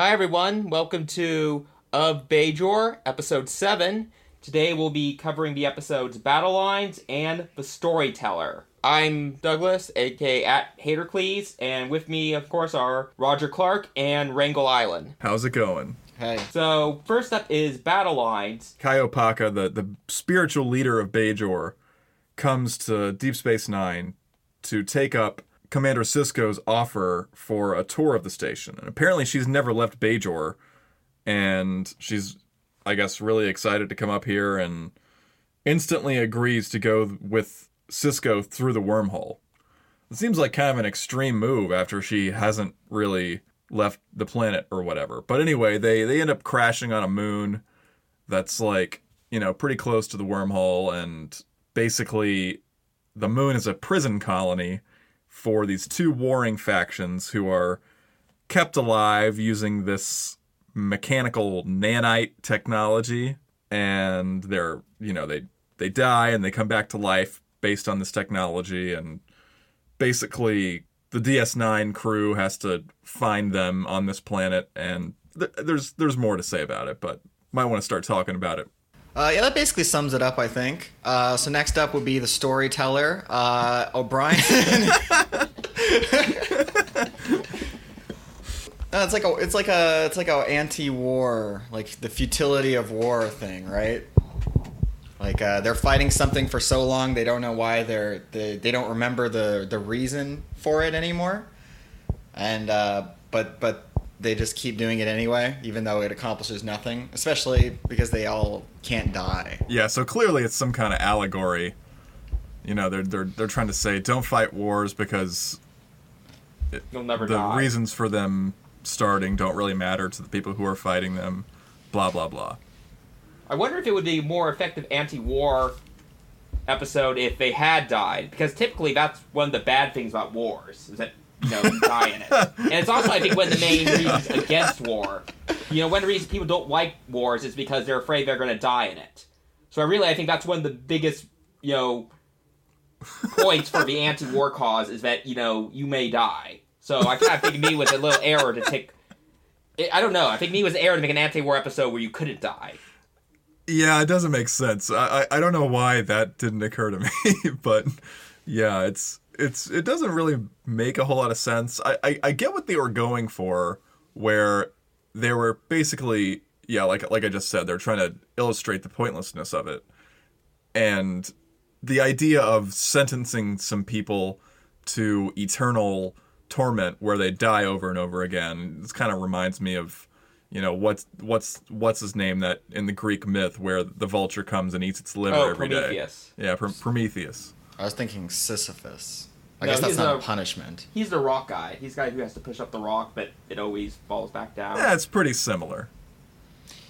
Hi, everyone. Welcome to Of Bajor, episode 7. Today we'll be covering the episodes Battle Lines and The Storyteller. I'm Douglas, aka at Hatercles, and with me, of course, are Roger Clark and Wrangel Island. How's it going? Hey. So, first up is Battle Lines. Kai Opaka, the, the spiritual leader of Bajor, comes to Deep Space Nine to take up Commander Sisko's offer for a tour of the station. And apparently she's never left Bajor, and she's, I guess, really excited to come up here and instantly agrees to go with Sisko through the wormhole. It seems like kind of an extreme move after she hasn't really left the planet or whatever. But anyway, they they end up crashing on a moon that's like, you know, pretty close to the wormhole and basically the moon is a prison colony for these two warring factions who are kept alive using this mechanical nanite technology and they're, you know, they they die and they come back to life based on this technology and basically the DS9 crew has to find them on this planet and th- there's there's more to say about it but might want to start talking about it Uh, yeah, that basically sums it up, I think. Uh, so next up would be the storyteller, uh, O'Brien. No, it's like a, it's like a, it's like a anti-war, like the futility of war thing, right? Like uh, they're fighting something for so long, they don't know why they're, they, they don't remember the the reason for it anymore, and uh, but but they just keep doing it anyway, even though it accomplishes nothing. Especially because they all can't die. yeah so clearly it's some kind of allegory you know they're they're they're trying to say don't fight wars because You'll never the die. reasons for them starting don't really matter to the people who are fighting them blah blah blah I wonder if it would be a more effective anti-war episode if they had died, because typically that's one of the bad things about wars is that you know die in it, and it's also I think one of the main reasons against war. You know, one of the reasons people don't like wars is because they're afraid they're going to die in it. So I really I think that's one of the biggest you know points for the anti-war cause is that you know you may die. So I kind of think me was a little error to take. I don't know. I think me was an error to make an anti-war episode where you couldn't die. Yeah, it doesn't make sense. I, I I don't know why that didn't occur to me, but yeah, it's it's it doesn't really make a whole lot of sense. I, I, I get what they were going for, where they were basically yeah, like like I just said, they're trying to illustrate the pointlessness of it, and the idea of sentencing some people to eternal torment where they die over and over again. This kind of reminds me of you know what's what's what's his name that in the Greek myth where the vulture comes and eats its liver Oh, every day. Prometheus. Yeah, Pr- Prometheus. I was thinking Sisyphus. I No, guess that's not a- a punishment. He's the rock guy. He's the guy who has to push up the rock, but it always falls back down. Yeah, it's pretty similar.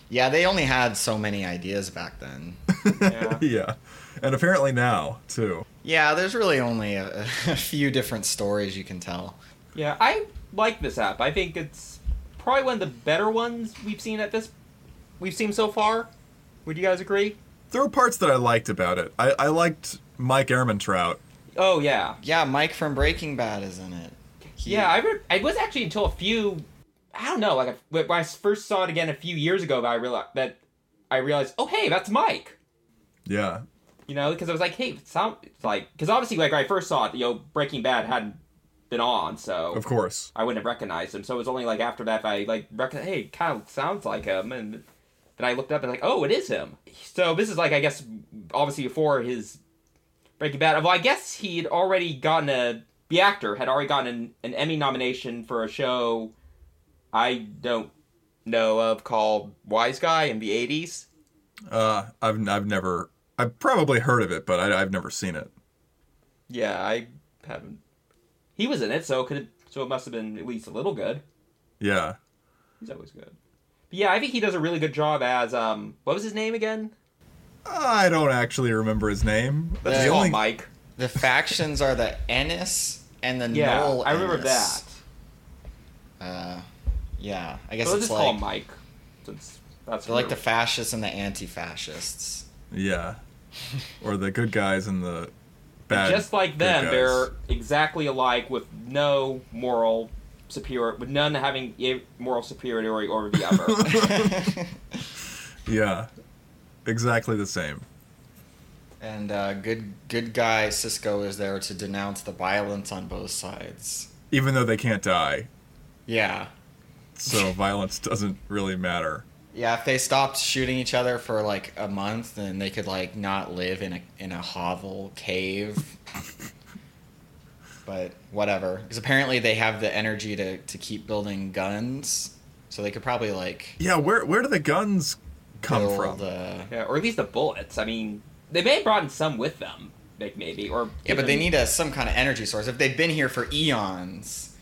Yeah, they only had so many ideas back then. Yeah. Yeah, and apparently now too. Yeah, there's really only a, a few different stories you can tell. Yeah, I like this app. I think it's probably one of the better ones we've seen at this we've seen so far. Would you guys agree? There were parts that I liked about it. I, I liked Mike Ehrmantraut. Oh yeah. Yeah, Mike from Breaking Bad is in it. He- Yeah, I re- it was actually until a few I don't know, like a, when I first saw it again a few years ago that I realized that I realized, "Oh, hey, that's Mike." Yeah, You know, because I was like, "Hey, it sound it's like cuz obviously like when I first saw it, you know, Breaking Bad hadn't been on, so of course. I wouldn't have recognized him. So it was only like after that that I like recognize, hey, kind of sounds like him, and then I looked up and like, oh, it is him. So this is like I guess obviously before his Breaking Bad. Well, I guess he'd already gotten a the actor had already gotten an, an Emmy nomination for a show I don't know of called Wiseguy in the '80s. Uh, I've I've never I've probably heard of it, but I, I've never seen it. Yeah, I haven't. He was in it, so it could so it must have been at least a little good. Yeah, He's always good. But yeah, I think he does a really good job as um. What was his name again? I don't actually remember his name. Let's The call only- Mike. The factions are the Ennis and the Yeah, Nol I remember Ennis. that. Uh, yeah, I guess So let's it's just call like him Mike. Since that's they're like the fascists and the anti-fascists. Yeah, or the good guys and the bad. Guys. Just like good them, guys. they're exactly alike with no moral superior, with none having moral superiority over the other. Yeah, exactly the same. and uh, good good guy Sisko is there to denounce the violence on both sides. Even though they can't die, Yeah. so violence doesn't really matter. Yeah, if they stopped shooting each other for like a month, then they could like not live in a in a hovel cave. but whatever, because apparently they have the energy to to keep building guns, so they could probably like Yeah, where where do the guns come build, from? Uh, yeah, or at least the bullets. I mean, they may have brought in some with them, like maybe, or yeah, but they need a some kind of energy source. If they've been here for eons,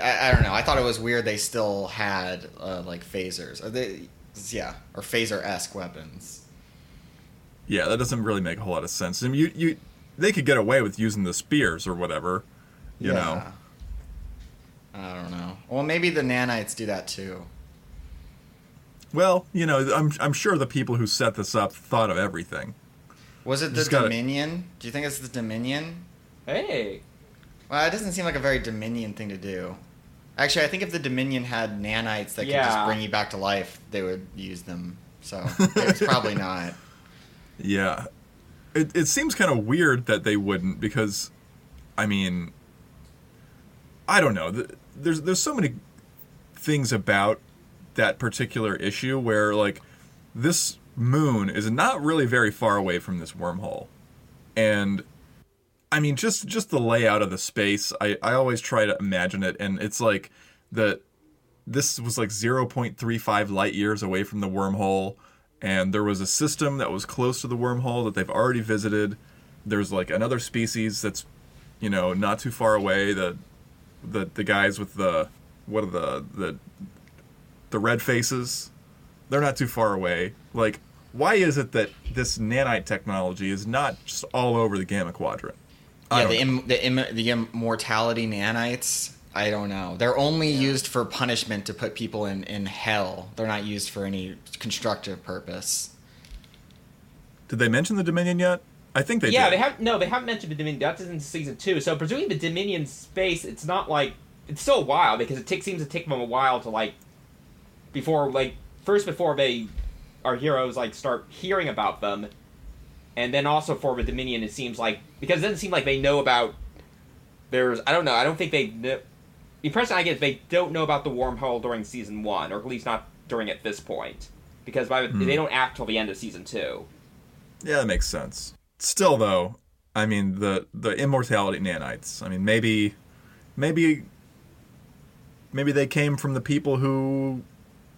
I, I don't know. I thought it was weird they still had uh, like phasers. Are they? Yeah, or phaser esque weapons. Yeah, that doesn't really make a whole lot of sense. I mean, you you they could get away with using the spears or whatever, you know. I don't know. Well, maybe the nanites do that too. Well, you know, I'm I'm sure the people who set this up thought of everything. Was it the Just gotta- Dominion? Do you think it's the Dominion? Hey, Well, it doesn't seem like a very Dominion thing to do. Actually, I think if the Dominion had nanites that could just bring you back to life, they would use them. So it's probably not. Yeah. It it seems kind of weird that they wouldn't because I mean I don't know. Th- There's there's so many things about that particular issue where like this moon is not really very far away from this wormhole. And I mean just just the layout of the space, I I always try to imagine it. And it's like the this was like 0.35 light years away from the wormhole. And there was a system that was close to the wormhole that they've already visited. There's like another species that's you know not too far away. The the the guys with the what are the the the red faces they're not too far away like why is it that this nanite technology is not just all over the gamma quadrant I Yeah, the. Im- the, Im- the immortality nanites. I don't know. They're only used for punishment to put people in, in hell. They're not used for any constructive purpose. did they mention the dominion yet i think they yeah, did they have no, they haven't mentioned the Dominion. That's in season two. So presuming the Dominion space, it's not like it's still a while because it takes seems to take them a while to like before like first before they our heroes like start hearing about them, and then also for the Dominion, it seems like because it doesn't seem like they know about. There's I don't know. I don't think they. Know, the impression I get is they don't know about the wormhole during season one, or at least not during at this point, because by Hmm. they don't act till the end of season two. Yeah, that makes sense. Still, though, I mean the the immortality nanites. I mean, maybe, maybe, maybe they came from the people who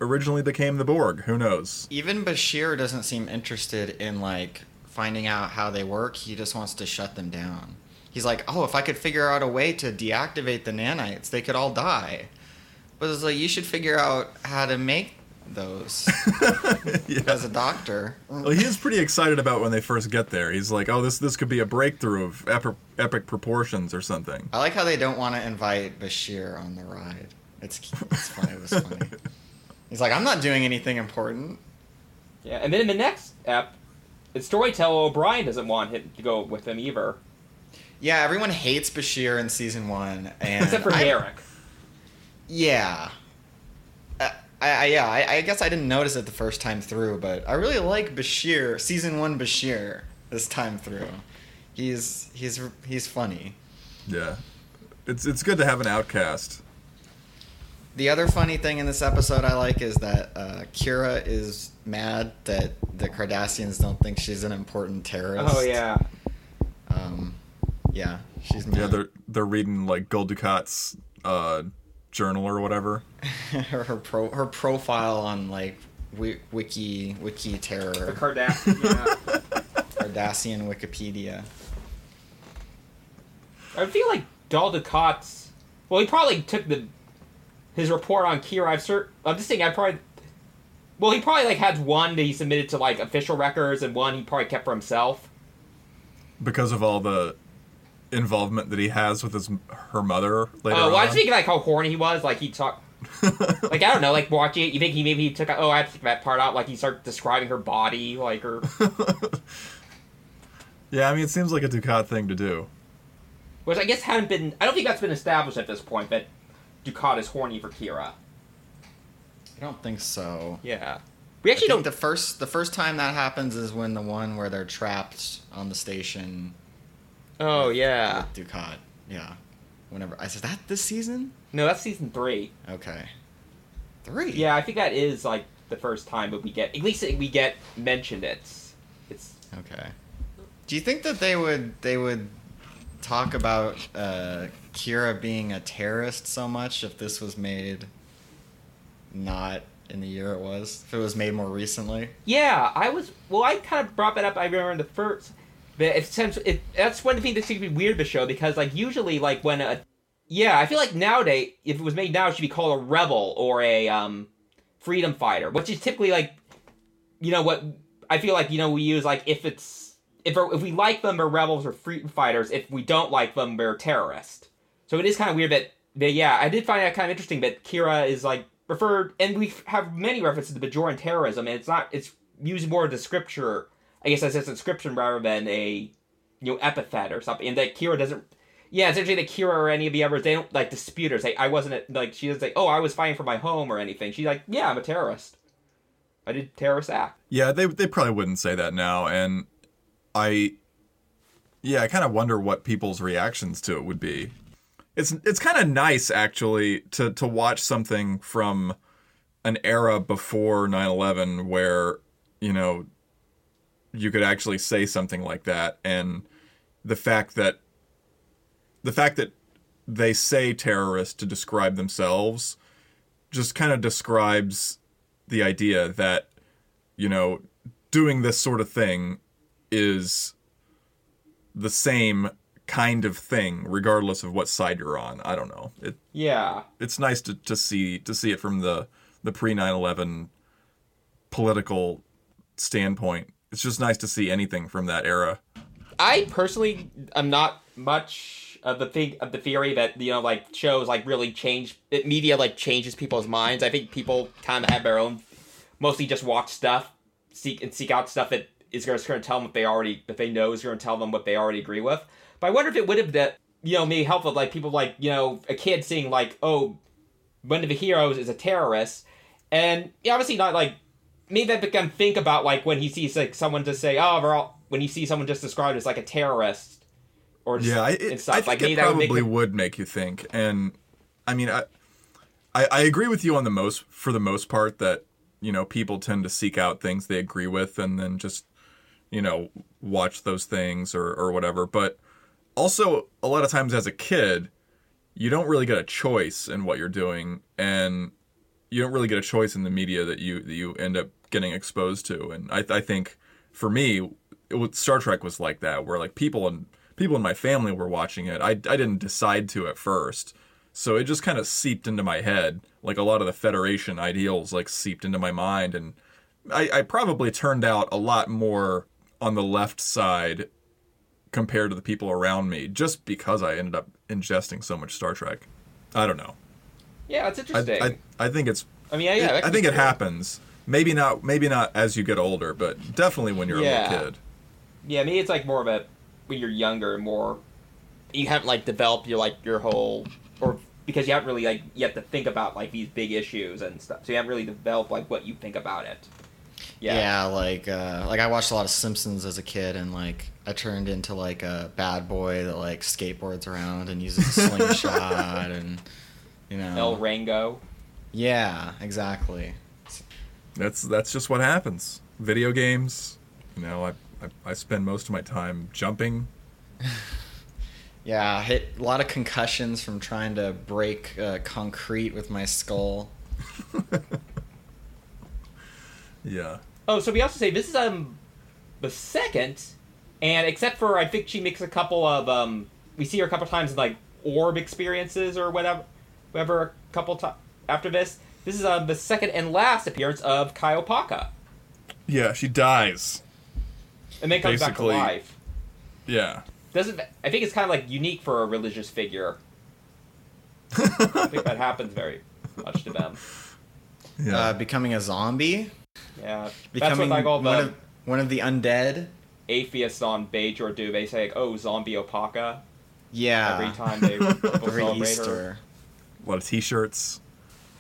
originally became the Borg. Who knows? Even Bashir doesn't seem interested in like finding out how they work. He just wants to shut them down. He's like, "Oh, if I could figure out a way to deactivate the nanites, they could all die." But it's like you should figure out how to make those yeah. as a doctor. Well, he is pretty excited about when they first get there. He's like, "Oh, this this could be a breakthrough of epic, epic proportions or something." I like how they don't want to invite Bashir on the ride. It's it's funny. It was funny. He's like, "I'm not doing anything important." Yeah, and then in the next ep, it's Storyteller O'Brien doesn't want him to go with them either, Yeah, everyone hates Bashir in season one, and except for I- Derek. Yeah. Uh, I, I yeah, I, I guess I didn't notice it the first time through, but I really like Bashir, season one Bashir, this time through. He's he's he's funny. Yeah, it's it's good to have an outcast. The other funny thing in this episode I like is that uh, Kira is mad that the Cardassians don't think she's an important terrorist. Oh yeah, Um, yeah, she's mad. Yeah, they're they're reading like Gul Dukat's uh, journal or whatever. her her pro her profile on like wi- wiki wiki the terror Cardassian. Yeah. Cardassian Wikipedia. I feel like Dal Ducat's. Well, he probably took the his report on Kira. I've cert, I'm just saying. I probably. Well, he probably like had one that he submitted to like official records, and one he probably kept for himself. because of all the involvement that he has with his her mother later Oh, well, I was thinking like how horny he was. Like he talked. like I don't know, like watching it, you think he maybe he took oh I have to take that part out, like he started describing her body, like her, yeah, I mean, it seems like a Dukat thing to do. which I guess hadn't been. I don't think that's been established at this point, but Dukat is horny for Kira. I don't think so. Yeah. We actually think don't. the first the first time that happens is when the one where they're trapped on the station. oh yeah. With Dukat. Yeah. Whenever I said that this season. No, that's season three. Okay. Three. Yeah, I think that is like the first time that we get at least we get mentioned. It's it's Okay. Do you think that they would they would talk about uh, Kira being a terrorist so much if this was made not in the year it was? If it was made more recently? Yeah, I was. Well, I kind of brought that up. I remember in the first. But it seems it. That's one thing that seems to be weird the show because, like, usually, like when a. Yeah, I feel like nowadays, if it was made now, it should be called a rebel or a um, freedom fighter, which is typically like, you know, what I feel like you know we use like if it's if if we like them, they're rebels or freedom fighters. If we don't like them, they're terrorists. So it is kind of weird that. But yeah, I did find that kind of interesting that Kira is like referred, and we have many references to Bajoran terrorism, and it's not. It's used more as a scripture, I guess, as a description rather than a you know epithet or something. And that Kira doesn't. Yeah, it's interesting that Kira or any of the others they don't like dispute her. Say I wasn't a- like she doesn't say, oh, I was fighting for my home or anything. She's like, yeah, I'm a terrorist. I did terrorist act. Yeah, they they probably wouldn't say that now, and I, yeah, I kind of wonder what people's reactions to it would be. It's it's kind of nice actually to to watch something from an era before 9/11 where you know you could actually say something like that, and the fact that the fact that they say terrorist to describe themselves just kind of describes the idea that you know doing this sort of thing is the same kind of thing regardless of what side you're on. I don't know. It Yeah, it's nice to, to see to see it from the the pre 9/11 political standpoint. It's just nice to see anything from that era. I personally am not much of the thing of the theory that you know like shows like really change media like changes people's minds. I think people kind of have their own, mostly just watch stuff, seek and seek out stuff that is going to tell them what they already that they know is going to tell them what they already agree with. But I wonder if it would have that you know maybe helpful like people like you know a kid seeing like oh one of the heroes is a terrorist. And yeah, obviously not like maybe that become think about like when he sees like someone just say oh they're all when you see someone just described as like a terrorist or just, yeah I, and stuff. I think like maybe it that would make probably would make you think. And i mean I, I i agree with you on the most for the most part that you know people tend to seek out things they agree with and then just you know watch those things or or whatever. But also a lot of times as a kid you don't really get a choice in what you're doing and you don't really get a choice in the media that you that you end up getting exposed to. And i, I think for me it was, star trek was like that where like people and people in my family were watching it. I, I didn't decide to at first. So it just kind of seeped into my head. Like a lot of the federation ideals like seeped into my mind. And I, I probably turned out a lot more on the left side compared to the people around me just because I ended up ingesting so much Star Trek. I don't know. yeah it's interesting I, I think it's I mean yeah, yeah that I think it true. happens. Maybe not maybe not as you get older, but definitely when you're a little kid. yeah maybe it's like more of a when you're younger and more you haven't like developed your like your whole or because you haven't really like you have to think about like these big issues and stuff so you haven't really developed like what you think about it Yeah, yeah like uh, like I watched a lot of Simpsons as a kid, and like I turned into like a bad boy that like skateboards around and uses a slingshot, and you know. El Rango Yeah, exactly. That's that's just what happens. Video games, you know, I I, I spend most of my time jumping. Yeah, I hit a lot of concussions from trying to break uh, concrete with my skull. Yeah. Oh, so we also say this is um the second, and except for I think she makes a couple of um we see her a couple times in like orb experiences or whatever, whatever a couple times after this. This is um the second and last appearance of Kai Opaka, Yeah, she dies. and then comes Basically- back to life. Yeah. Doesn't I think it's kind of like unique for a religious figure. I think that happens very much to them. Yeah. Uh, becoming a zombie, Yeah, that's becoming what like all one of one of the undead. atheists on Bajor do. They say like, "Oh, zombie Opaka." Yeah, Every time they people every celebrate her. Easter. a lot of T-shirts,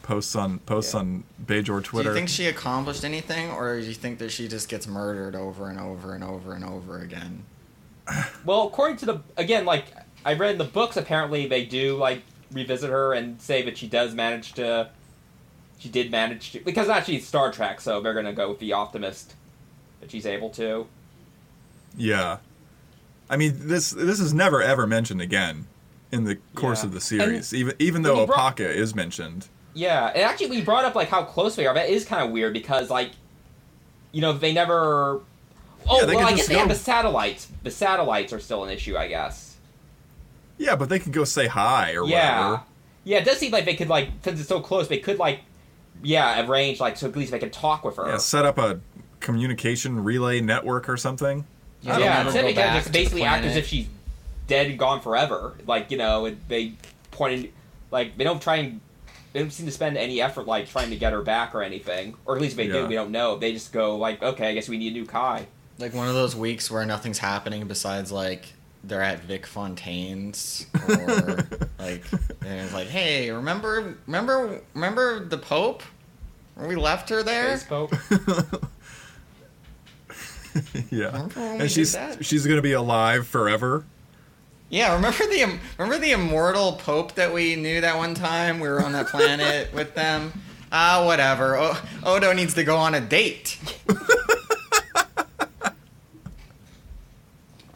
posts on posts Yeah. on Bajor Twitter. Do you think she accomplished anything, or do you think that she just gets murdered over and over and over and over again? Well, according to the again, like I read in the books, apparently they do like revisit her and say that she does manage to. She did manage to because actually it's Star Trek, so they're gonna go with the optimist that she's able to. yeah, I mean this this is never ever mentioned again in the course Yeah. of the series, even even though when brought- Opaka is mentioned. Yeah, and actually we brought up like how close they are. That is kind of weird because like, you know, they never. Oh Yeah, they well, I guess just they have the satellites. The satellites are still an issue, I guess. Yeah, but they can go say hi or yeah, whatever. yeah. It does seem like they could like since it's so close, they could like, yeah, arrange like so at least they can talk with her. Yeah, set up a communication relay network or something. Yeah, they'll yeah, instead they kind of just basically act as if she's dead and gone forever. Like you know, it- they pointed like they don't try and they don't seem to spend any effort like trying to get her back or anything, or at least they Yeah. do, we don't know. They just go like, okay, I guess we need a new Kai. Like one of those weeks where nothing's happening besides like they're at Vic Fontaine's or like and it's like, hey, remember remember remember the Pope? We left her there? Space Pope. yeah, Remember when we and she's she's gonna be alive forever. Yeah, remember the remember the immortal Pope that we knew that one time we were on that planet with them? Ah, whatever. O- Odo needs to go on a date.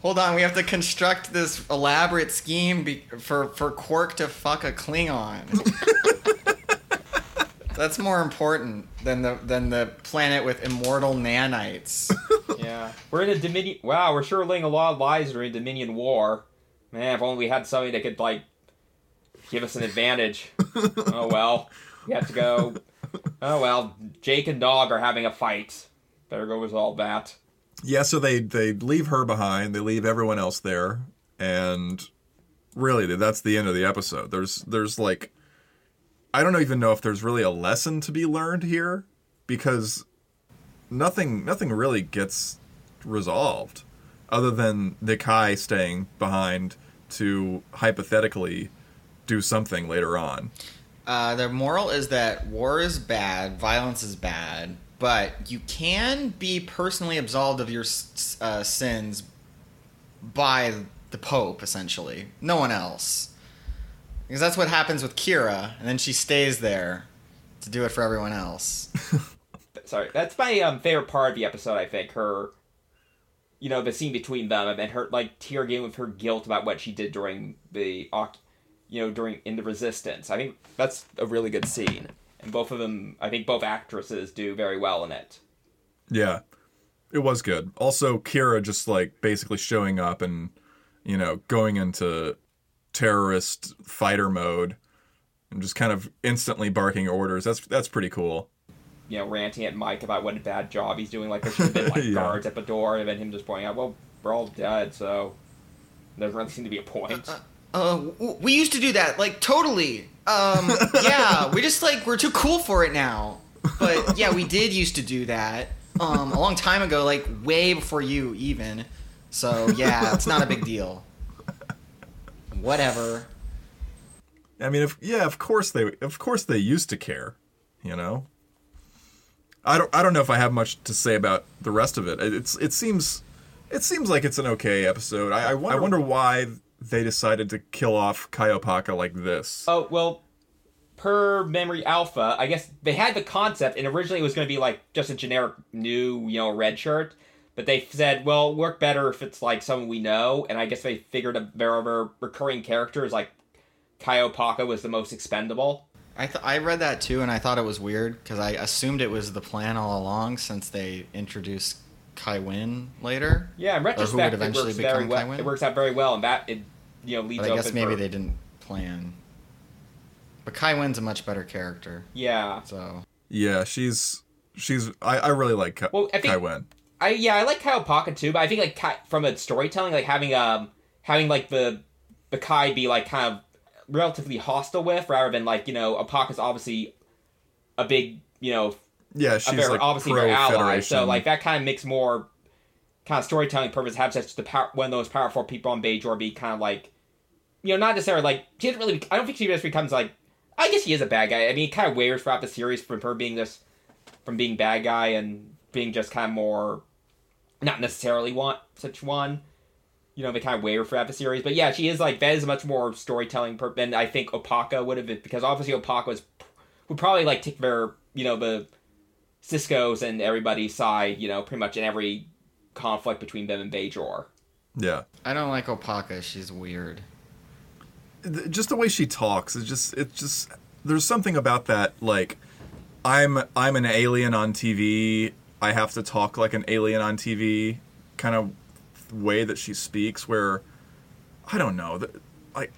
Hold on, we have to construct this elaborate scheme be- for for Quark to fuck a Klingon. That's more important than the than the planet with immortal nanites. yeah, we're in a Dominion. Wow, we're sure laying a lot of lies during Dominion War. Man, if only we had somebody that could like give us an advantage. oh well, we have to go. Oh well, Jake and Dog are having a fight. Better go resolve that. Yeah, so they they leave her behind. They leave everyone else there, and really, that's the end of the episode. There's there's like, I don't even know if there's really a lesson to be learned here, because nothing nothing really gets resolved, other than the Kai staying behind to hypothetically do something later on. Uh, the moral is that war is bad, violence is bad, but you can be personally absolved of your uh, sins by the Pope, essentially. No one else. Because that's what happens with Kira, and then she stays there to do it for everyone else. Sorry, that's my um, favorite part of the episode. I think her, you know, the scene between them and her like tear game with her guilt about what she did during the, you know, during in the Resistance. I think that's a really good scene, and both of them, I think both actresses do very well in it. Yeah, it was good. Also, Kira just like basically showing up and you know going into terrorist fighter mode and just kind of instantly barking orders. That's that's pretty cool. You know, ranting at Mike about what a bad job he's doing. Like there should have been like Yeah. guards at the door, and then him just pointing out, "Well, we're all dead, so there doesn't really seem to be a point." Uh, we used to do that, like totally. Um, yeah, we just like we're too cool for it now. But yeah, we did used to do that um, a long time ago, like way before you even. So yeah, it's not a big deal. Whatever. I mean, if yeah, of course they of course they used to care, you know. I don't I don't know if I have much to say about the rest of it. It- It's it seems it seems like it's an okay episode. I I wonder, I wonder why they decided to kill off Kai Opaka like this. Oh well, per memory alpha, I guess they had the concept, and originally it was going to be like just a generic new, you know, red shirt. But they said, well, it'll work better if it's like someone we know, and I guess they figured a there are recurring characters like Kai Opaka was the most expendable. I th- I read that too, and I thought it was weird because I assumed it was the plan all along since they introduced Kai Winn later. Yeah, in who would retrospect, it eventually works very become well. Kai Winn? It works out very well, and that it you know leads But I guess maybe for- they didn't plan. But Kai Winn's a much better character, Yeah, so Yeah, she's she's I, I really like Ka- Well, I think- Kai Winn. I yeah, I like Kai Opaka too, but I think like Kai, from a storytelling, like having um having like the the Kai be like kind of relatively hostile with, rather than like you know Opaka's obviously a big you know Yeah, a she's very like obviously pro their ally, Federation. so like that kind of makes more kind of storytelling purpose. Have such the power one of those powerful people on Bajor be kind of like you know not necessarily like she doesn't really. I don't think she just becomes like I guess he is a bad guy. I mean, it kind of wavers throughout the series from her being this, from being bad guy and being just kind of more, not necessarily want such one. You know, they kind of waver throughout the series. But yeah, she is like that is a much more storytelling per- than I think Opaka would have been because obviously Opaka was would probably like take their you know the Sisko's and everybody's side. You know, pretty much in every conflict between them and Bajor. Yeah. I don't like Opaka. She's weird. Th- Just the way she talks, it's just it's just there's something about that like I'm I'm an alien on TV. I have to talk like an alien on TV kind of way that she speaks where I don't know, that like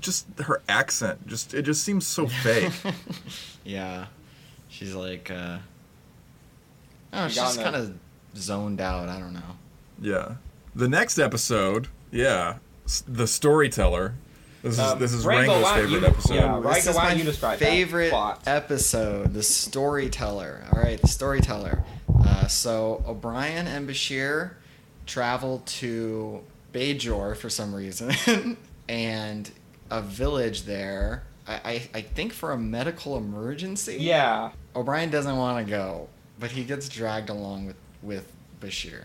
just her accent just it just seems so fake. Yeah, she's like, uh, oh, She just kind of zoned out. I don't know. yeah. The next episode, yeah, the storyteller. This is Um, this is Rango, Rango's favorite you- episode. yeah, right. this Rango, is my you describe favorite plot? episode, the storyteller. All right, the storyteller. Uh, so O'Brien and Bashir travel to Bajor for some reason, and a village there. I, I, I think for a medical emergency. Yeah. O'Brien doesn't want to go, but he gets dragged along with with Bashir,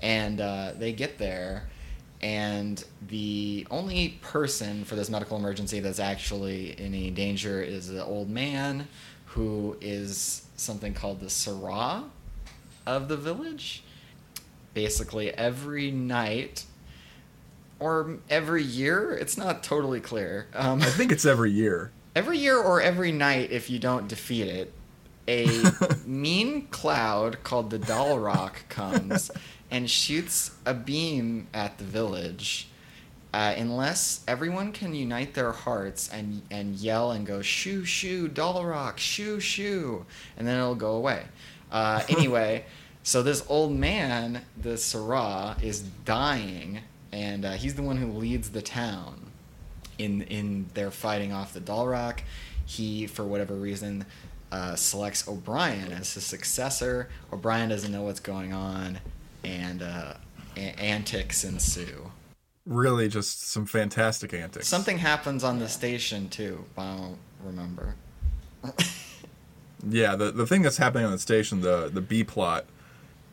and uh, they get there, and the only person for this medical emergency that's actually in any danger is the old man, who is something called the Sirah of the village. Basically, every night. Or every year, it's not totally clear. Um, I think it's every year. Every year or every night, if you don't defeat it, a mean cloud called the Dal'Rok comes and shoots a beam at the village. Uh, unless everyone can unite their hearts and and yell and go shoo shoo Dal'Rok shoo shoo, and then it'll go away. Uh, anyway, so this old man, the Sirah, is dying, and uh, he's the one who leads the town in in their fighting off the Dal'Rok. He, for whatever reason, uh, selects O'Brien as his successor. O'Brien doesn't know what's going on, and uh, a- antics ensue. Really, just some fantastic antics. Something happens on the station too, but I don't remember. Yeah, the the thing that's happening on the station, the the B plot,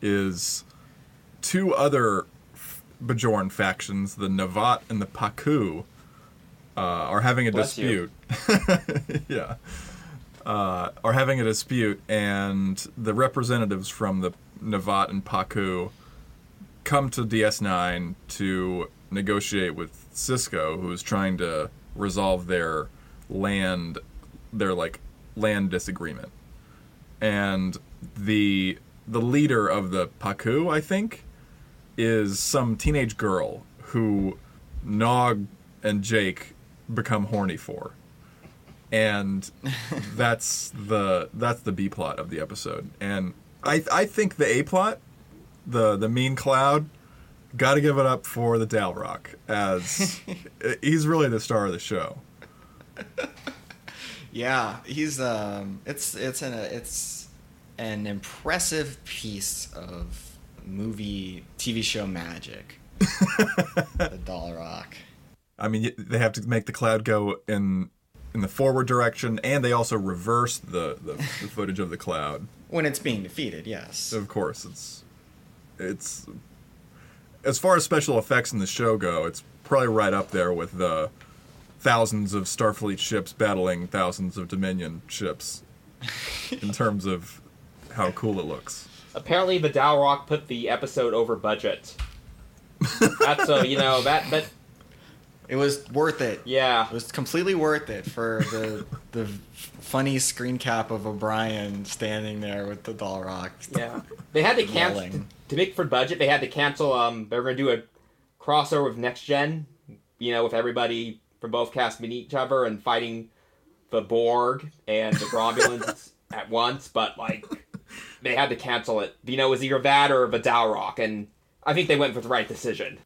is two other Bajoran factions, the Navot and the Paqu, uh, are having a Bless dispute. yeah, uh, are having a dispute, and the representatives from the Navot and Paqu come to DS9 to negotiate with Sisko, who's trying to resolve their land, their like land disagreement. And the the leader of the Paqu, I think, is some teenage girl who Nog and Jake become horny for. And that's the that's the B plot of the episode. And I I think the A plot the the mean cloud got to give it up for the Dal'Rok as he's really the star of the show Yeah, he's um, it's it's an it's an impressive piece of movie TV show magic. the Dal'Rok. i mean they have to make the cloud go in in the forward direction and they also reverse the the, the footage of the cloud When it's being defeated, yes. of course it's it's as far as special effects in the show go it's probably right up there with the thousands of starfleet ships battling thousands of dominion ships in terms of how cool it looks Apparently, the Dal'Rok put the episode over budget. That's so you know that that It was worth it. yeah. It was completely worth it for the the funny screen cap of O'Brien standing there with the Dal'Rok. Yeah, they had to cancel Yelling. to make for budget. They had to cancel. Um, they were gonna do a crossover with Next Gen. You know, with everybody from both casts meeting each other and fighting the Borg and the Romulans at once. But like, they had to cancel it. You know, it was either that or the Dal'Rok, and I think they went for the right decision.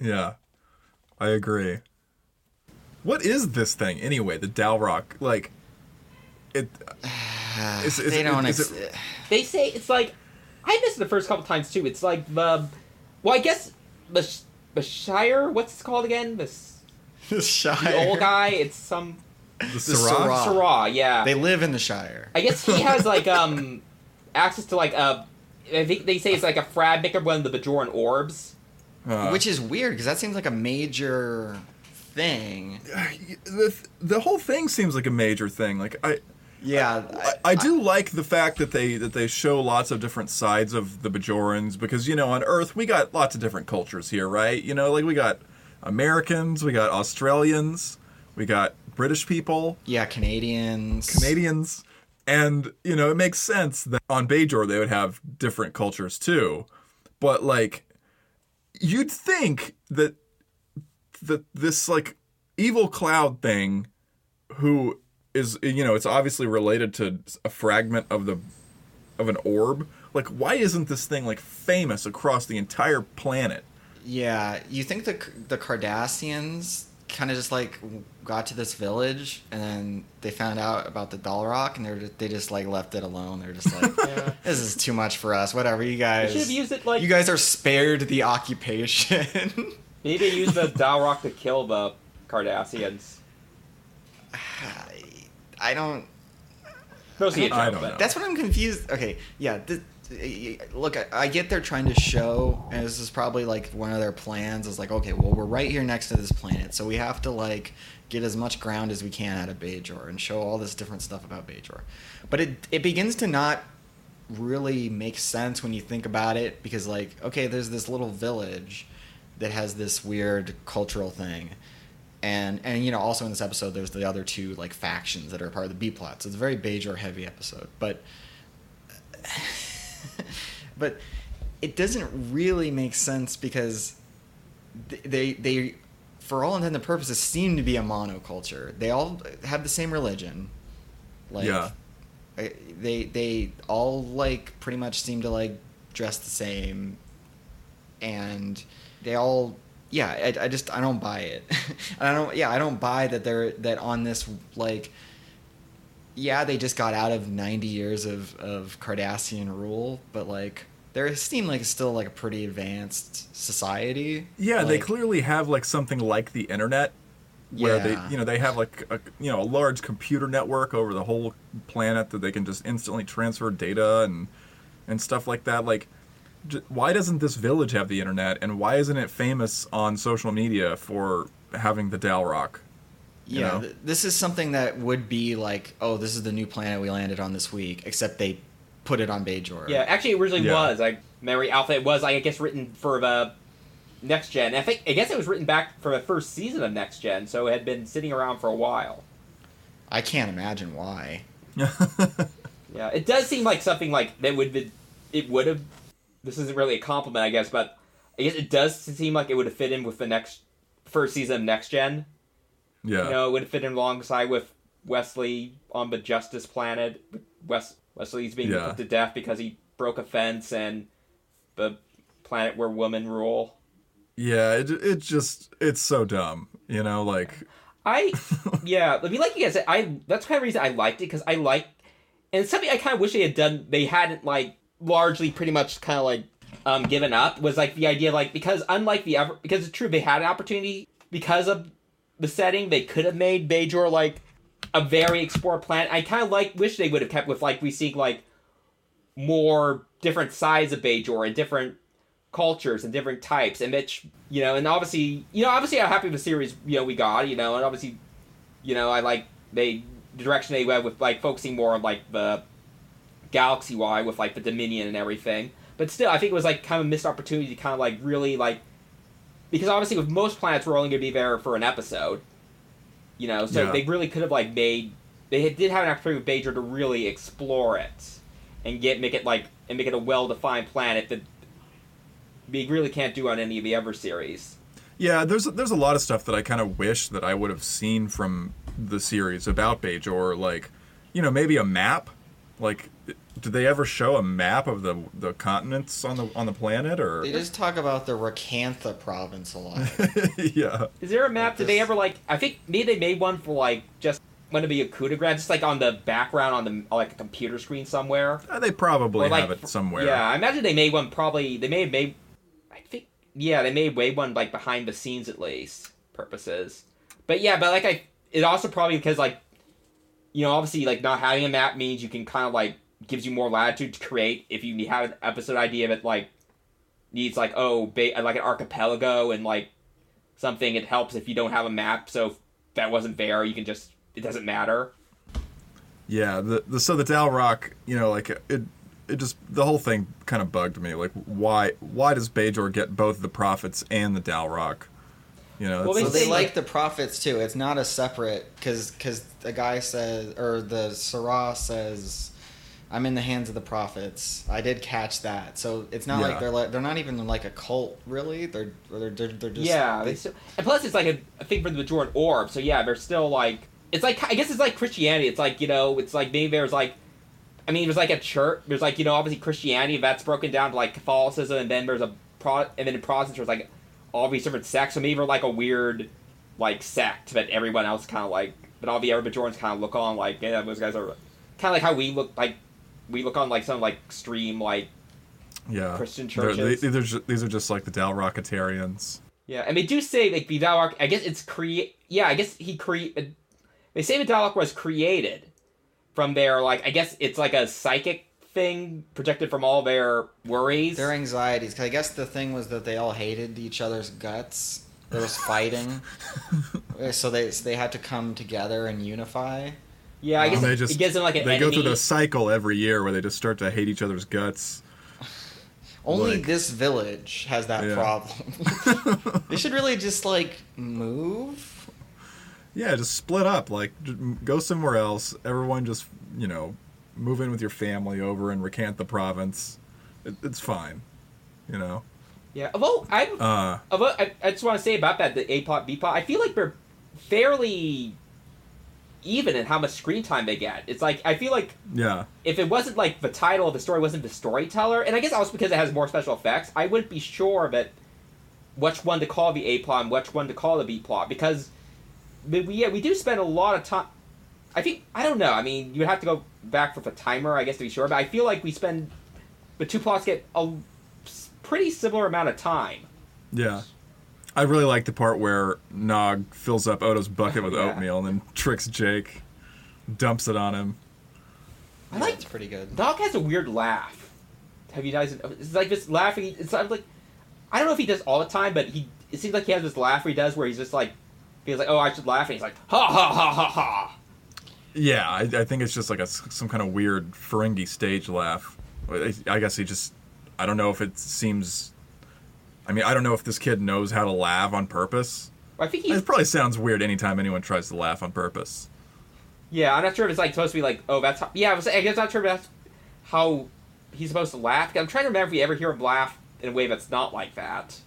Yeah, I agree. What is this thing anyway? The Dal'Rok, like it. Is- is they don't. is Ex- it- They say it's like I missed it the first couple times too. It's like the well, I guess the the Shire. What's it called again? This the shy. the old guy. It's some The The Sirah? Sirah. Yeah. They live in the Shire. I guess he has like um access to like a. I think they say it's like a frag maker of one of the Bajoran orbs. Uh, Which is weird because that seems like a major thing. the the whole thing seems like a major thing. Like I. Yeah, I, I do like the fact that they that they show lots of different sides of the Bajorans because you know on Earth we got lots of different cultures here, right? You know, like we got Americans, we got Australians, we got British people, Yeah, Canadians. Canadians, and you know it makes sense that on Bajor they would have different cultures too, but like you'd think that that this like evil cloud thing, who is you know it's obviously related to a fragment of the of an orb. Like, why isn't this thing like famous across the entire planet? Yeah, you think the the Cardassians kind of just like got to this village and then they found out about the Dal'Rok and they were just, they just like left it alone. They're just like, Yeah. this is too much for us. Whatever, you They guys. should have used it like you guys are spared the occupation. maybe they used the Dal'Rok to kill the Cardassians. I, I don't. Mostly a joke, I don't but know. That's what I'm confused. Okay, yeah. Th- look, I, I get they're trying to show, and this is probably like one of their plans. Is like, okay, well, we're right here next to this planet, so we have to like get as much ground as we can out of Bajor and show all this different stuff about Bajor. But it it begins to not really make sense when you think about it because like, okay, there's this little village that has this weird cultural thing. And and you know also in this episode there's the other two like factions that are part of the B plot. So it's a very Bajor heavy episode. But but it doesn't really make sense because they they for all intents and purposes seem to be a monoculture. They all have the same religion. Like Yeah. They they all like pretty much seem to like dress the same and they all yeah I, I just i don't buy it. I don't yeah i don't buy that they're that on this like yeah they just got out of 90 years of of cardassian rule but like they seem like still like a pretty advanced society. Yeah, they clearly have like something like the internet where Yeah. they you know they have like a you know a large computer network over the whole planet that they can just instantly transfer data and and stuff like that. Like why doesn't this village have the internet and why isn't it famous on social media for having the Dal'Rok you yeah know? th- this is something that would be like oh this is the new planet we landed on this week except they put it on Bajor. yeah, actually, it originally Yeah. was. Like Memory Alpha, it was. I guess written for the next gen. I think I guess it was written back for the first season of next gen, so it had been sitting around for a while. I can't imagine why. Yeah, it does seem like something like that would be, it would have. This isn't really a compliment, I guess, but I guess it does seem like it would have fit in with the next first season of next gen. yeah You know, it would have fit in alongside with Wesley on the Justice Planet. Wes Wesley's being Yeah. put to death because he broke a fence and the planet where women rule. yeah it, it just it's so dumb you know like I yeah, I mean, like you guys said, I that's kind of the reason I liked it because I like, and something I kind of wish they had done. They hadn't like largely pretty much kind of like um given up was like the idea like because unlike the ever because it's true they had an opportunity because of the setting they could have made Bajor like a very explored planet. I kind of like wish they would have kept with like we see like more different sides of Bajor and different cultures and different types and which you know and obviously you know obviously i'm happy with the series you know we got you know and obviously you know i like they the direction they went with like focusing more on like the galaxy wide with like the dominion and everything but still i think it was like kind of a missed opportunity to kind of like really like because obviously with most planets we're only going to be there for an episode you know so Yeah. they really could have like made they did have an opportunity with Bajor to really explore it and get make it like and make it a well-defined planet that we really can't do on any of the other series. Yeah, there's there's a lot of stuff that I kind of wish that I would have seen from the series about Bajor, like, you know, maybe a map. Like, did they ever show a map of the the continents on the on the planet, or They just talk about the Rakantha province a lot. yeah, Is there a map? Did they ever like? I think maybe they made one for like just want to be a coup de grace, just like on the background on the like a computer screen somewhere. Uh, they probably Or, like, have it somewhere. Yeah, I imagine they made one. Probably they may have made. I think yeah, they may have made one like behind the scenes at least purposes. But yeah, but like I, it also probably because like you know, obviously, like not having a map means you can kind of like gives you more latitude to create. If you have an episode idea that like needs like oh ba- like an archipelago and like something, it helps if you don't have a map. So that wasn't there, you can just it doesn't matter. Yeah, the, the so the Dal'Rok, you know, like it it just the whole thing kind of bugged me. Like why why does Bajor get both the prophets and the Dal'Rok? You know, Well, So they they like like- the prophets too. It's not a separate because because the guy says or the Sirah says, "I'm in the hands of the prophets." I did catch that. So it's not Yeah. like they're like they're not even like a cult really. They're they're they're, they're just yeah, they- they still, and plus it's like a, a thing for the Bajoran orb. So yeah, they're still like it's like I guess it's like Christianity. It's like you know, it's like maybe there's like. I mean, there's like a church. There's like you know, obviously Christianity that's broken down to like Catholicism, and then there's a pro, and then in Protestants there's like all these different sects. So maybe they're like a weird, like sect that everyone else kind of like, but all the other Bajorans kind of look on like, yeah, those guys are kind of like how we look like, we look on like some like extreme like yeah, Christian They're- they- churches. these are ju- these are just like the Dal'Rokitarians. Yeah, and they do say like the Dal'Rok. I guess it's create. Yeah, I guess he create. They say the Dal'Rok was created from their like. I guess it's like a psychic thing projected from all their worries. their anxieties. 'Cause I guess the thing was that they all hated each other's guts. There was fighting, so they so they had to come together and unify. yeah, I um, guess they it, just it gives them like an they go through the cycle every year where they just start to hate each other's guts. Only Like- this village has that Yeah. problem. they should really just like move. Yeah, just split up. Like, go somewhere else. Everyone just, you know, move in with your family over and recant the province. It, it's fine. You know? Yeah, although I, Uh, although I, I just want to say about that the A plot B plot. I feel like they're fairly even in how much screen time they get. It's like I feel like yeah. if it wasn't like the title of the story wasn't the storyteller, and I guess also because it has more special effects, I wouldn't be sure that which one to call the A plot and which one to call the B plot because we- yeah we do spend a lot of time. I think I don't know. I mean, you would have to go back for the timer, I guess, to be sure. But I feel like we spend the two plots get a pretty similar amount of time. Yeah. I really like the part where Nog fills up Odo's bucket with Yeah. oatmeal and then tricks Jake, dumps it on him. I Yeah, like it's pretty good. Nog has a weird laugh. Have you guys? It's like this laughing. It's like I don't know if he does all the time, but he it seems like he has this laugh where he does where he's just like feels like oh I should laugh and he's like ha ha ha ha ha. Yeah, I, I think it's just like a some kind of weird Ferengi stage laugh. I, I guess he just, I don't know if it seems. I mean, I don't know if this kid knows how to laugh on purpose. I think he's It probably sounds weird anytime anyone tries to laugh on purpose. yeah. I'm not sure if it's like supposed to be like oh that's how, yeah. I, was, I guess I'm not sure if that's how he's supposed to laugh. I'm trying to remember if we ever hear him laugh in a way that's not like that,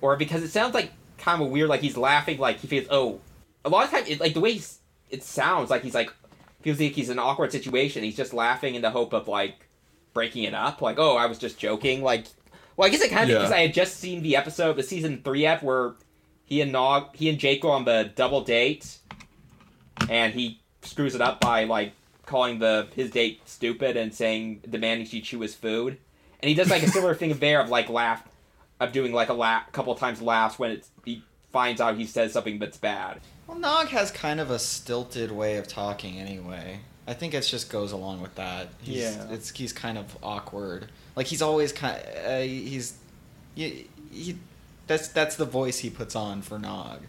or because it sounds like kind of weird like he's laughing like he feels oh a lot of times it, like the way he's, it sounds like he's like feels like he's in an awkward situation. He's just laughing in the hope of like breaking it up. Like, oh, I was just joking. Like, well, I guess it kind of Yeah. because I had just seen the episode, the season three ep, where he and Nog, he and Jake go on the double date, and he screws it up by like calling the his date stupid and saying demanding she chew his food, and he does like a similar thing there of like laugh, of doing like a laugh, couple of times laughs when it's he finds out he says something that's bad. Well, Nog has kind of a stilted way of talking anyway. I think it just goes along with that. He's, Yeah. it's he's kind of awkward. Like he's always kind. Uh, he's, he, he, that's that's the voice he puts on for Nog.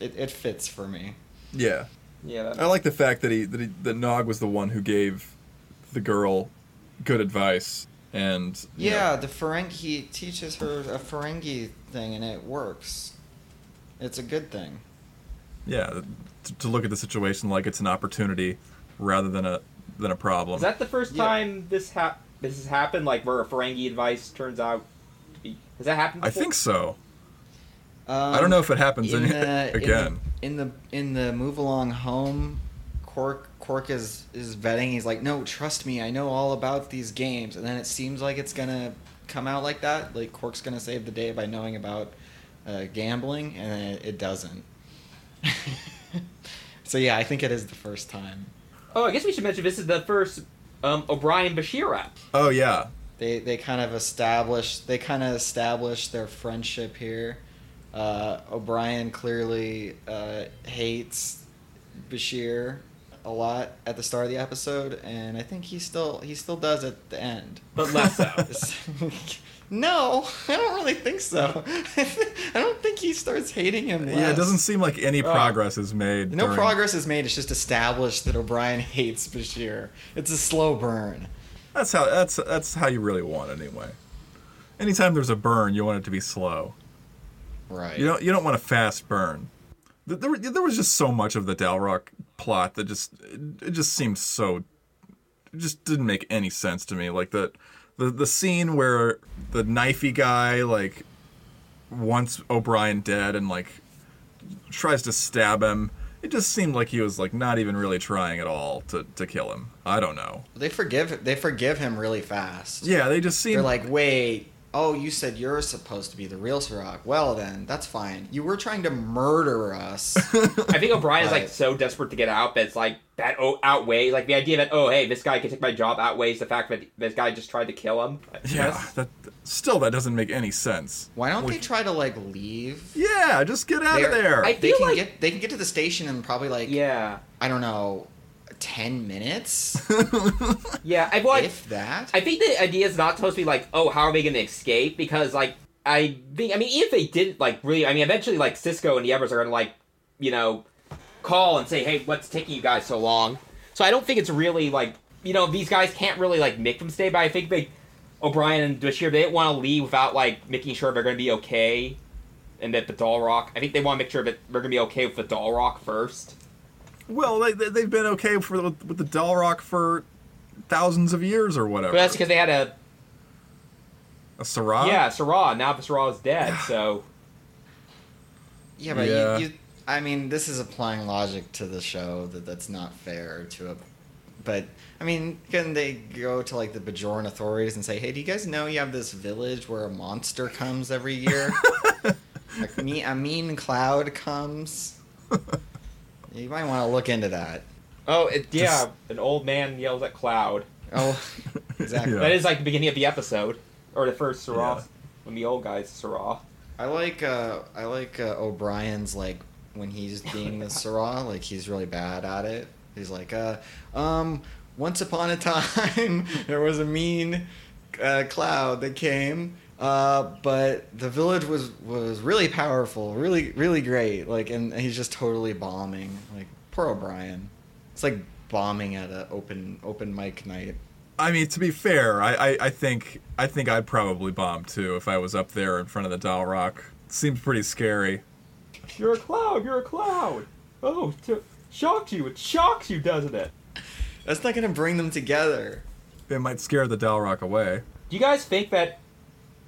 It it fits for me. Yeah, Yeah, that, I like the fact that he that, he, that Nog was the one who gave the girl good advice, and you know, Yeah, the Ferengi he teaches her a Ferengi thing and it works. It's a good thing. yeah, to, to look at the situation like it's an opportunity rather than a than a problem. Is that the first Yeah. time this hap- this has happened? Like where a Ferengi advice turns out to be has that happened? I think so. Um, I don't know if it happens in any, the, again. in the, in the in the move along home. Quark Quark is is vetting. He's like, no, trust me, I know all about these games. And then it seems like it's gonna come out like that. Like Quark's gonna save the day by knowing about uh, gambling, and it, it doesn't. so yeah, I think it is the first time. Oh, I guess we should mention this is the first um, O'Brien Bashir app. oh yeah, They they kind of establish they kind of establish their friendship here. Uh, O'Brien clearly uh, hates Bashir. A lot at the start of the episode, and I think he still he still does at the end. but less so. no, I don't really think so. I don't think he starts hating him. Yeah, it doesn't seem like any Oh. progress is made. No during- progress is made. It's just established that O'Brien hates Bashir. It's a slow burn. That's how that's that's how you really want it anyway. Anytime there's a burn, you want it to be slow. Right. You don't you don't want a fast burn. Th- There, there was just so much of the Dal'Rok plot that just it, it just seemed so it just didn't make any sense to me. Like the the the scene where the knifey guy like wants O'Brien dead and like tries to stab him. It just seemed like he was like not even really trying at all to, to kill him. I don't know. They forgive they forgive him really fast. Yeah, they just seem They're like, wait, oh, you said you're supposed to be the real Sirah. Well, then, that's fine. You were trying to murder us. I think O'Brien is like so desperate to get out that it's like that o- outweighs like the idea that oh hey this guy can take my job outweighs the fact that this guy just tried to kill him. yeah. That still that doesn't make any sense. Why don't they try to like leave? Yeah, just get out of They're- there. I They can like- get they can get to the station and probably like Yeah, I don't know, ten minutes, yeah. I well, if that. I think the idea is not supposed to be like oh how are they going to escape because like I think I mean if they didn't like really I mean eventually like Sisko and the others are going to like you know call and say hey what's taking you guys so long. So I don't think it's really like you know these guys can't really like make them stay, but I think they O'Brien and Bashir they didn't want to leave without like making sure they're going to be okay. And that the Dal'Rok, I think they want to make sure that they're gonna be okay with the Dal'Rok first. Well, they, they, they've been okay for with, with the Dal'Rok for thousands of years or whatever. But that's because they had a a Sirah? yeah Sirah. Now the Sirah is dead, so yeah, but Yeah. You, you, I mean, this is applying logic to the show that that's not fair to a. But I mean, can they go to like the Bajoran authorities and say, "Hey, do you guys know you have this village where a monster comes every year? like me, a mean cloud comes." You might want to look into that. oh it, yeah, Just- an old man yells at Cloud. Oh, exactly. Yeah. That is like the beginning of the episode, or the first Sirah Yeah. when the old guy's Sirah. I like uh, I like uh, O'Brien's like when he's being the Sirah, like he's really bad at it. He's like, uh, um, once upon a time there was a mean uh, cloud that came, uh, but the village was was really powerful, really really great. Like, and he's just totally bombing. Like, poor O'Brien. It's like bombing at a open open mic night. I mean, to be fair, I, I, I think I think I'd probably bomb too if I was up there in front of the Dal'Rok. Seems pretty scary. You're a cloud. You're a cloud. Oh, t- shocks you. It shocks you, doesn't it? That's not gonna bring them together. It might scare the Dal'Rok away. Do you guys think that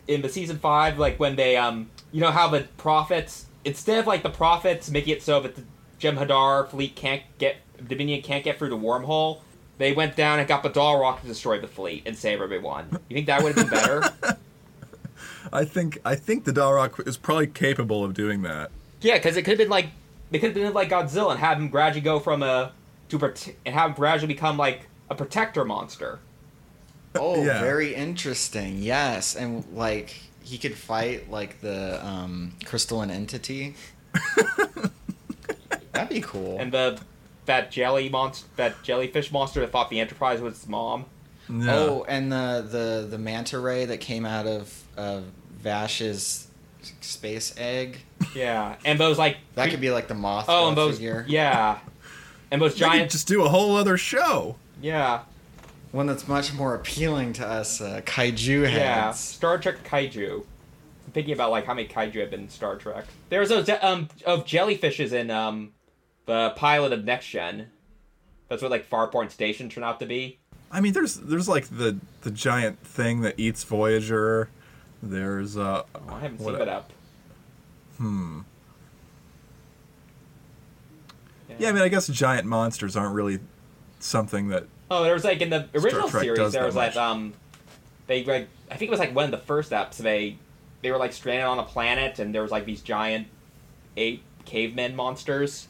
in the season five, like when they, um, you know how the prophets, instead of like the prophets making it so that the Jem'Hadar fleet can't get, Dominion can't get through the wormhole, they went down and got the Dal'Rok to destroy the fleet and save everyone. You think that would have been better? I think I think the Dal'Rok is probably capable of doing that. yeah, because it could have been like, they could have been like Godzilla and have him gradually go from a, to and have him gradually become like a protector monster. Oh, Yeah. very interesting. Yes, and like he could fight like the um, crystalline entity. That'd be cool. And the, that jelly monster, that jellyfish monster that thought the Enterprise was its mom. Yeah. Oh, and the the the manta ray that came out of uh, Vash's space egg. Yeah, and those like That could be like the moth. oh, and those figure. yeah, and those They giant just do a whole other show. yeah One that's much more appealing to us uh, kaiju heads. yeah Star Trek kaiju. I'm thinking about like how many kaiju have been in Star Trek. There's those um of jellyfishes in um the pilot of Next Gen. That's what like Farpoint Station turned out to be. I mean, there's there's like the the giant thing that eats Voyager. There's uh, Oh, I haven't what seen it up. Hmm. Yeah, I mean, I guess giant monsters aren't really something that. Oh, there was like in the original series, there that was like much. um, they like I think it was like one of the first eps. They they were like stranded on a planet, and there was like these giant ape cavemen monsters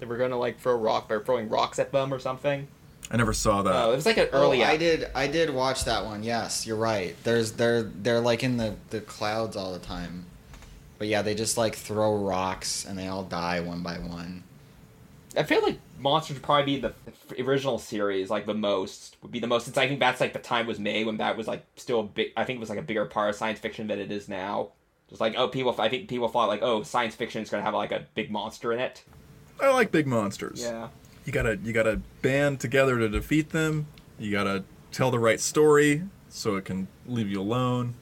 that were gonna like throw rock by throwing rocks at them or something. I never saw that. Oh, it was like an Oh, early. I did. I did watch that one. Yes, you're right. There's they're they're like in the the clouds all the time, but yeah, they just like throw rocks and they all die one by one. I feel like Monsters would probably be the original series, like the most would be the most. Since I think that's like the time was made when that was like still a big. I think it was like a bigger part of science fiction than it is now. Just like oh, people. I think people thought like oh, science fiction is gonna have like a big monster in it. I like big monsters. Yeah. You gotta you gotta band together to defeat them. You gotta tell the right story so it can leave you alone.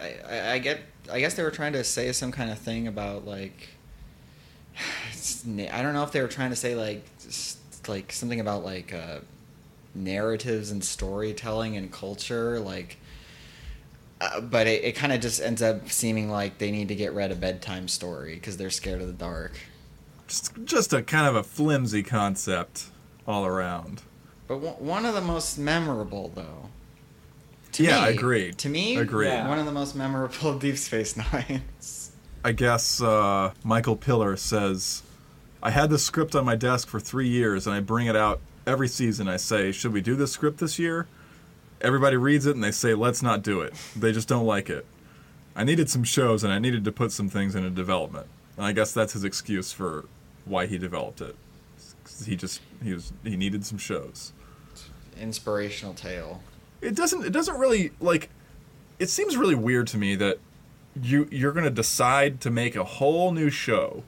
I, I, I get. I guess they were trying to say some kind of thing about like. I don't know if they were trying to say like, like something about like uh, narratives and storytelling and culture, like. Uh, but it, it kind of just ends up seeming like they need to get read a bedtime story because they're scared of the dark. Just just a kind of a flimsy concept all around. But one one of the most memorable, though. To Yeah, me, agreed. To me, Agreed. Yeah. one of the most memorable Deep Space Nines. I guess uh, Michael Piller says, I had this script on my desk for three years, and I bring it out every season. I say, Should we do this script this year? Everybody reads it and they say, Let's not do it. They just don't like it. I needed some shows and I needed to put some things into development. And I guess that's his excuse for why he developed it. He just he was he needed some shows. Inspirational tale. it doesn't it doesn't really like it seems really weird to me that you you're gonna decide to make a whole new show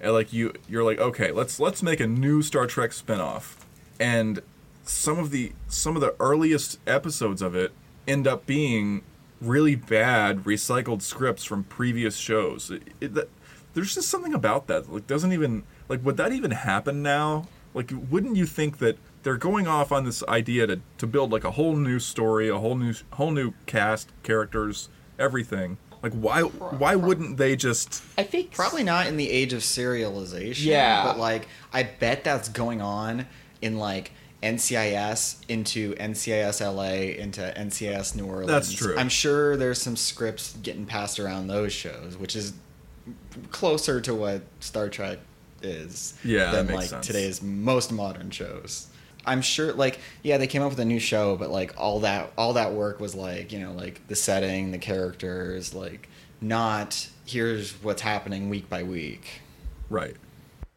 and like you you're like okay let's let's make a new star trek spinoff. And some of the some of the earliest episodes of it end up being really bad recycled scripts from previous shows. It, it, there's just something about that like doesn't even like would that even happen now? Like wouldn't you think that they're going off on this idea to, to build like a whole new story a whole new whole new cast characters everything like why why wouldn't they just I think Probably not in the age of serialization. Yeah. But like, I bet that's going on in like NCIS into NCIS LA into NCIS New Orleans. That's true. I'm sure there's some scripts getting passed around those shows, which is closer to what Star Trek is Yeah, that than makes like sense. today's most modern shows. I'm sure like yeah, they came up with a new show, but like all that all that work was like, you know, like the setting, the characters, like not here's what's happening week by week. right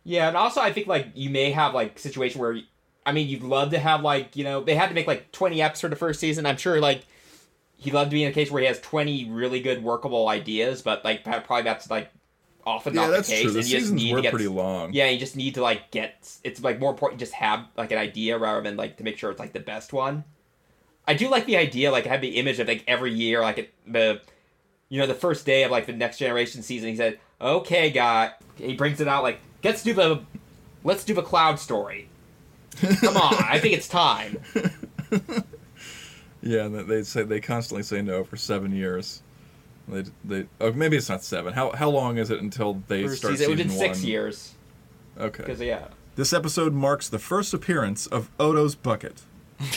Yeah, and also I think like you may have like situation where I mean you'd love to have like you know they had to make like twenty episodes for the first season. I'm sure like he'd love to be in a case where he has twenty really good workable ideas, but like probably that's like often yeah not that's the case. true the and you just seasons need were to get, pretty long Yeah, you just need to like get it's like more important just have like an idea rather than like to make sure it's like the best one. I do like the idea like I have the image of like every year like it, the you know the first day of like the next generation season he said okay guy he brings it out like let's do the let's do the cloud story. Come on, I think it's time. yeah and they say they constantly say no for seven years they they oh maybe it's not seven how how long is it until they First start season, it season would been six years okay because yeah. this episode marks the first appearance of odo's bucket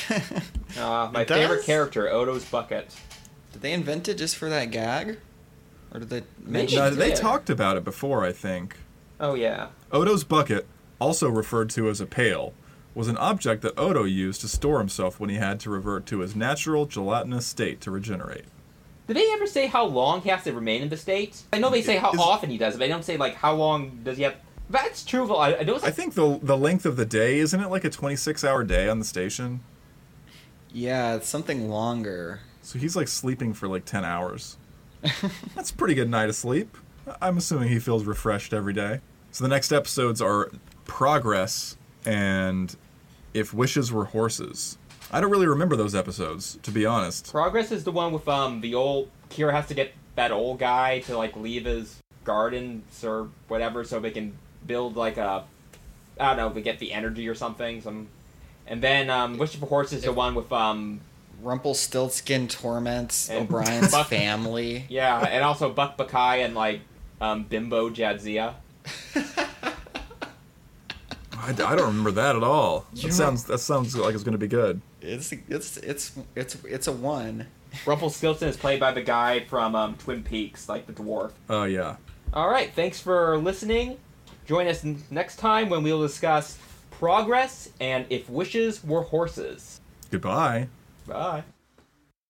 Uh, my favorite character, Odo's bucket. Did they invent it just for that gag? Or did they mention No, they talked about it before, I think. Oh yeah. Odo's bucket, also referred to as a pail, was an object that Odo used to store himself when he had to revert to his natural gelatinous state to regenerate. Did they ever say how long he has to remain in the state? I know they say how Is- often he does, but they don't say like how long does he have. That's true. though. I, I don't. I think the the length of the day isn't it like a 26 hour day on the station? Yeah, it's something longer. So he's like sleeping for like 10 hours. That's a pretty good night of sleep. I'm assuming he feels refreshed every day. So the next episodes are Progress and If Wishes Were Horses. I don't really remember those episodes, to be honest. Progress is the one with um the old Kira has to get that old guy to like leave his gardens or whatever so they can build like a I don't know, they get the energy or something. Some and then um Wish for Horse is the one with um Rumpelstiltskin torments And O'Brien's Buck- family. yeah, and also Buck Bokai and like um Bimbo Jadzia. I, I don't remember that at all. That sounds that sounds like it's going to be good. It's it's it's it's it's a one. Rumpelstiltskin is played by the guy from um, Twin Peaks, like the dwarf. Oh yeah. All right, thanks for listening. Join us n- next time when we'll discuss progress and if wishes were horses. Goodbye. Bye.